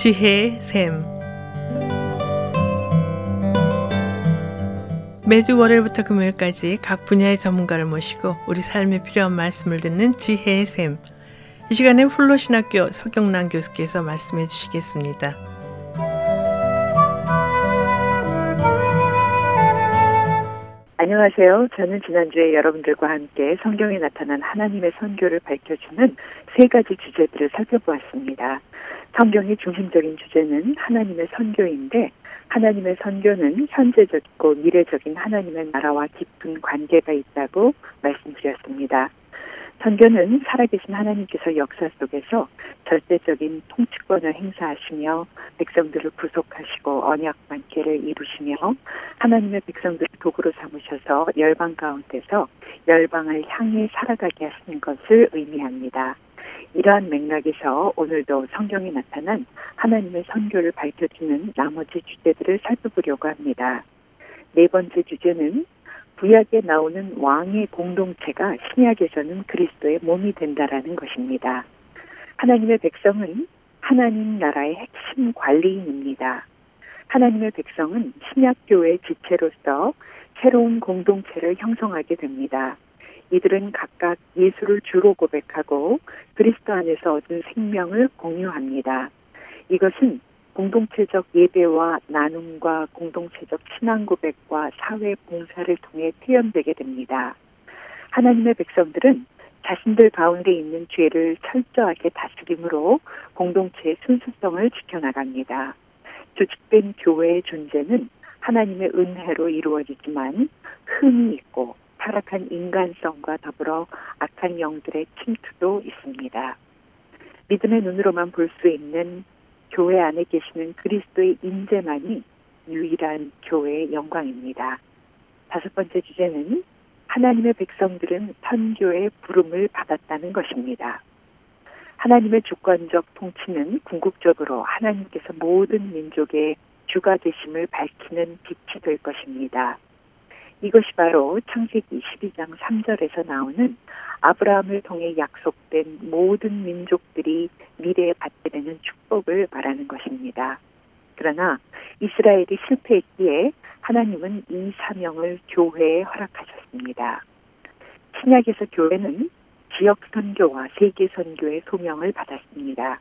지혜의 샘 매주 월요일부터 금요일까지 각 분야의 전문가를 모시고 우리 삶에 필요한 말씀을 듣는 지혜의 샘. 이 시간에 훌로신학교 서경란 교수께서 말씀해 주시겠습니다. 안녕하세요. 저는 지난주에 여러분들과 함께 성경에 나타난 하나님의 선교를 밝혀주는 세 가지 주제들을 살펴보았습니다. 성경의 중심적인 주제는 하나님의 선교인데 하나님의 선교는 현재적이고 미래적인 하나님의 나라와 깊은 관계가 있다고 말씀드렸습니다. 선교는 살아계신 하나님께서 역사 속에서 절대적인 통치권을 행사하시며 백성들을 구속하시고 언약 관계를 이루시며 하나님의 백성들을 도구로 삼으셔서 열방 가운데서 열방을 향해 살아가게 하시는 것을 의미합니다. 이러한 맥락에서 오늘도 성경에 나타난 하나님의 선교를 밝혀주는 나머지 주제들을 살펴보려고 합니다. 네 번째 주제는 구약에 나오는 왕의 공동체가 신약에서는 그리스도의 몸이 된다라는 것입니다. 하나님의 백성은 하나님 나라의 핵심 관리인입니다. 하나님의 백성은 신약교회 지체로서 새로운 공동체를 형성하게 됩니다. 이들은 각각 예수를 주로 고백하고 그리스도 안에서 얻은 생명을 공유합니다. 이것은 공동체적 예배와 나눔과 공동체적 신앙 고백과 사회 봉사를 통해 표현되게 됩니다. 하나님의 백성들은 자신들 가운데 있는 죄를 철저하게 다스림으로 공동체의 순수성을 지켜나갑니다. 조직된 교회의 존재는 하나님의 은혜로 이루어지지만 흠이 있고 타락한 인간성과 더불어 악한 영들의 침투도 있습니다. 믿음의 눈으로만 볼 수 있는 교회 안에 계시는 그리스도의 인재만이 유일한 교회의 영광입니다. 다섯 번째 주제는 하나님의 백성들은 선교의 부름을 받았다는 것입니다. 하나님의 주권적 통치는 궁극적으로 하나님께서 모든 민족의 주가 되심을 밝히는 빛이 될 것입니다. 이것이 바로 창세기 22장 3절에서 나오는 아브라함을 통해 약속된 모든 민족들이 미래에 받게 되는 축복을 말하는 것입니다. 그러나 이스라엘이 실패했기에 하나님은 이 사명을 교회에 허락하셨습니다. 신약에서 교회는 지역 선교와 세계 선교의 소명을 받았습니다.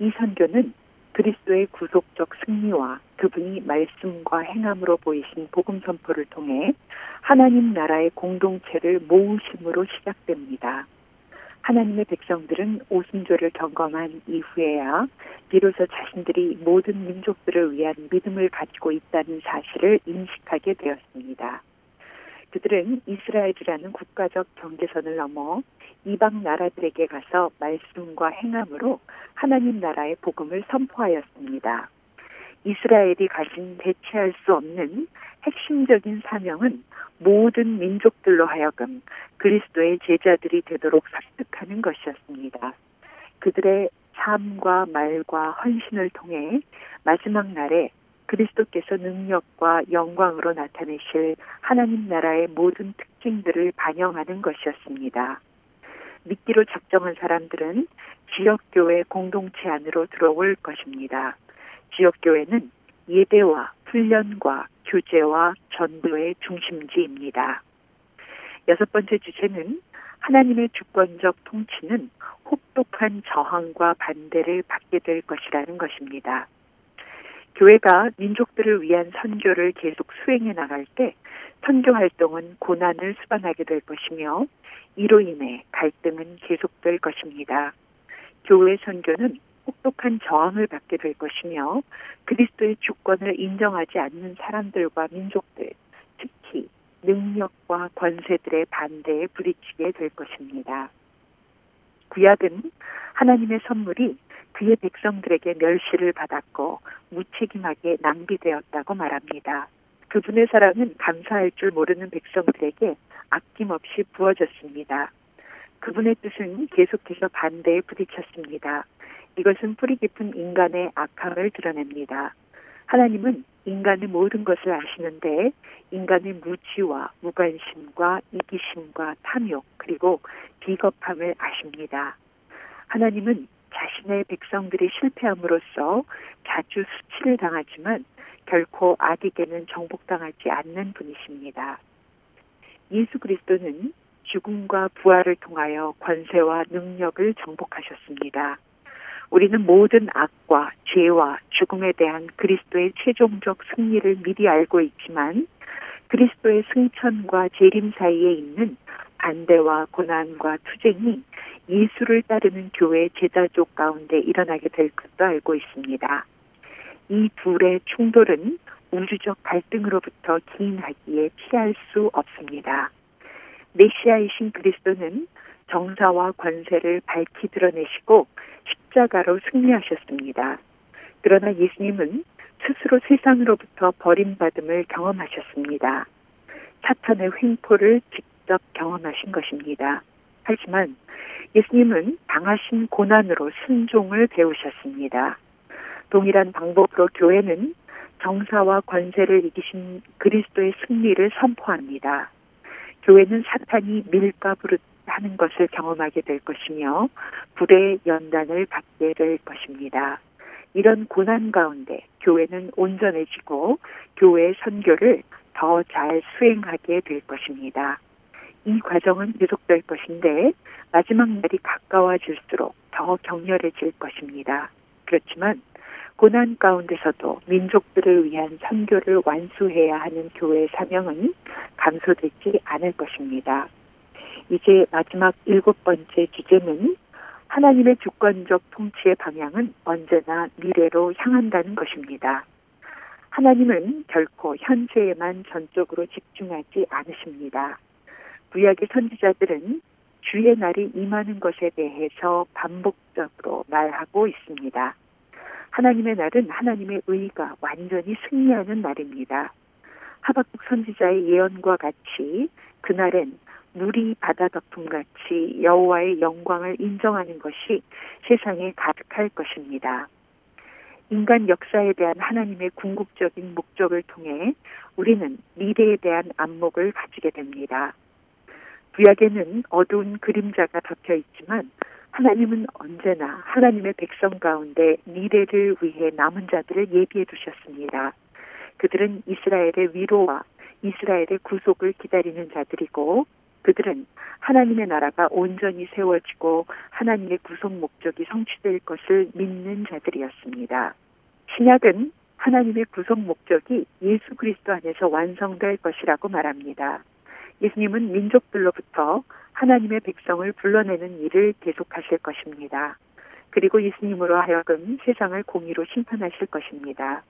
이 선교는 그리스도의 구속적 승리와 그분이 말씀과 행함으로 보이신 복음 선포를 통해 하나님 나라의 공동체를 모으심으로 시작됩니다. 하나님의 백성들은 오순절을 경험한 이후에야 비로소 자신들이 모든 민족들을 위한 믿음을 가지고 있다는 사실을 인식하게 되었습니다. 그들은 이스라엘이라는 국가적 경계선을 넘어 이방 나라들에게 가서 말씀과 행함으로 하나님 나라의 복음을 선포하였습니다. 이스라엘이 가진 대체할 수 없는 핵심적인 사명은 모든 민족들로 하여금 그리스도의 제자들이 되도록 설득하는 것이었습니다. 그들의 삶과 말과 헌신을 통해 마지막 날에 그리스도께서 능력과 영광으로 나타내실 하나님 나라의 모든 특징들을 반영하는 것이었습니다. 믿기로 작정한 사람들은 지역교회 공동체 안으로 들어올 것입니다. 지역교회는 예배와 훈련과 교제와 전도의 중심지입니다. 여섯 번째 주제는 하나님의 주권적 통치는 혹독한 저항과 반대를 받게 될 것이라는 것입니다. 교회가 민족들을 위한 선교를 계속 수행해 나갈 때 선교 활동은 고난을 수반하게 될 것이며 이로 인해 갈등은 계속될 것입니다. 교회 선교는 혹독한 저항을 받게 될 것이며 그리스도의 주권을 인정하지 않는 사람들과 민족들, 특히 능력과 권세들의 반대에 부딪히게 될 것입니다. 구약은 하나님의 선물이 그의 백성들에게 멸시를 받았고 무책임하게 낭비되었다고 말합니다. 그분의 사랑은 감사할 줄 모르는 백성들에게 아낌없이 부어졌습니다. 그분의 뜻은 계속해서 반대에 부딪혔습니다. 이것은 뿌리 깊은 인간의 악함을 드러냅니다. 하나님은 인간의 모든 것을 아시는데 인간의 무지와 무관심과 이기심과 탐욕 그리고 비겁함을 아십니다. 하나님은 자신의 백성들이 실패함으로써 자주 수치를 당하지만 결코 악에게는 정복당하지 않는 분이십니다. 예수 그리스도는 죽음과 부활을 통하여 권세와 능력을 정복하셨습니다. 우리는 모든 악과 죄와 죽음에 대한 그리스도의 최종적 승리를 미리 알고 있지만 그리스도의 승천과 재림 사이에 있는 반대와 고난과 투쟁이 예수를 따르는 교회 제자족 가운데 일어나게 될 것도 알고 있습니다. 이 둘의 충돌은 우주적 갈등으로부터 기인하기에 피할 수 없습니다. 메시아이신 그리스도는 정사와 권세를 밝히 드러내시고 십자가로 승리하셨습니다. 그러나 예수님은 스스로 세상으로부터 버림받음을 경험하셨습니다. 사탄의 횡포를 직접 경험하신 것입니다. 하지만 예수님은 당하신 고난으로 순종을 배우셨습니다. 동일한 방법으로 교회는 정사와 권세를 이기신 그리스도의 승리를 선포합니다. 교회는 사탄이 밀가부르 하는 것을 경험하게 될 것이며 불의 연단을 받게 될 것입니다. 이런 고난 가운데 교회는 온전해지고 교회의 선교를 더 잘 수행하게 될 것입니다. 이 과정은 계속될 것인데 마지막 날이 가까워질수록 더 격렬해질 것입니다. 그렇지만 고난 가운데서도 민족들을 위한 선교를 완수해야 하는 교회의 사명은 감소되지 않을 것입니다. 이제 마지막 일곱 번째 주제는 하나님의 주권적 통치의 방향은 언제나 미래로 향한다는 것입니다. 하나님은 결코 현재에만 전적으로 집중하지 않으십니다. 구약의 선지자들은 주의 날이 임하는 것에 대해서 반복적으로 말하고 있습니다. 하나님의 날은 하나님의 의가 완전히 승리하는 날입니다. 하박국 선지자의 예언과 같이 그날엔 물이 바다 덮음같이 여호와의 영광을 인정하는 것이 세상에 가득할 것입니다. 인간 역사에 대한 하나님의 궁극적인 목적을 통해 우리는 미래에 대한 안목을 가지게 됩니다. 구약에는 어두운 그림자가 덮여 있지만 하나님은 언제나 하나님의 백성 가운데 미래를 위해 남은 자들을 예비해 두셨습니다. 그들은 이스라엘의 위로와 이스라엘의 구속을 기다리는 자들이고 그들은 하나님의 나라가 온전히 세워지고 하나님의 구속 목적이 성취될 것을 믿는 자들이었습니다. 신약은 하나님의 구속 목적이 예수 그리스도 안에서 완성될 것이라고 말합니다. 예수님은 민족들로부터 하나님의 백성을 불러내는 일을 계속하실 것입니다. 그리고 예수님으로 하여금 세상을 공의로 심판하실 것입니다.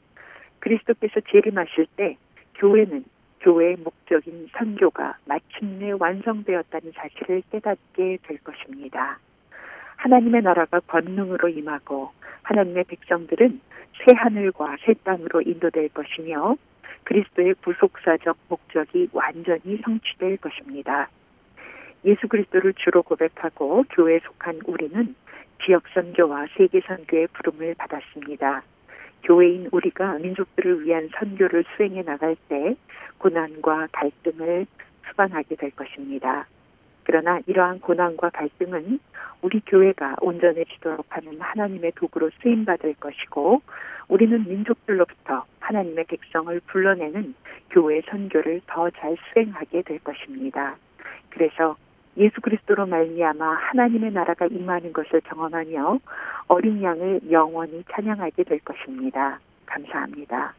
그리스도께서 재림하실 때 교회는 교회의 목적인 선교가 마침내 완성되었다는 사실을 깨닫게 될 것입니다. 하나님의 나라가 권능으로 임하고 하나님의 백성들은 새 하늘과 새 땅으로 인도될 것이며 그리스도의 구속사적 목적이 완전히 성취될 것입니다. 예수 그리스도를 주로 고백하고 교회에 속한 우리는 지역 선교와 세계 선교의 부름을 받았습니다. 교회인 우리가 민족들을 위한 선교를 수행해 나갈 때 고난과 갈등을 수반하게 될 것입니다. 그러나 이러한 고난과 갈등은 우리 교회가 온전해지도록 하는 하나님의 도구로 쓰임받을 것이고 우리는 민족들로부터 하나님의 백성을 불러내는 교회 선교를 더 잘 수행하게 될 것입니다. 그래서 예수 그리스도로 말미암아 하나님의 나라가 임하는 것을 경험하며 어린 양을 영원히 찬양하게 될 것입니다. 감사합니다.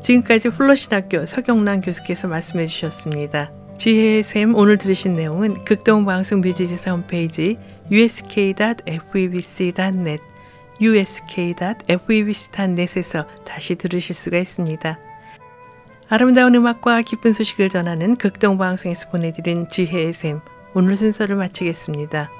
지금까지 플러신학교 서경란 교수께서 말씀해 주셨습니다. 지혜의 샘 오늘 들으신 내용은 극동방송 뮤지지사 홈페이지 usk.febc.net usk.febc.net에서 다시 들으실 수가 있습니다. 아름다운 음악과 기쁜 소식을 전하는 극동방송에서 보내드린 지혜의 샘 오늘 순서를 마치겠습니다.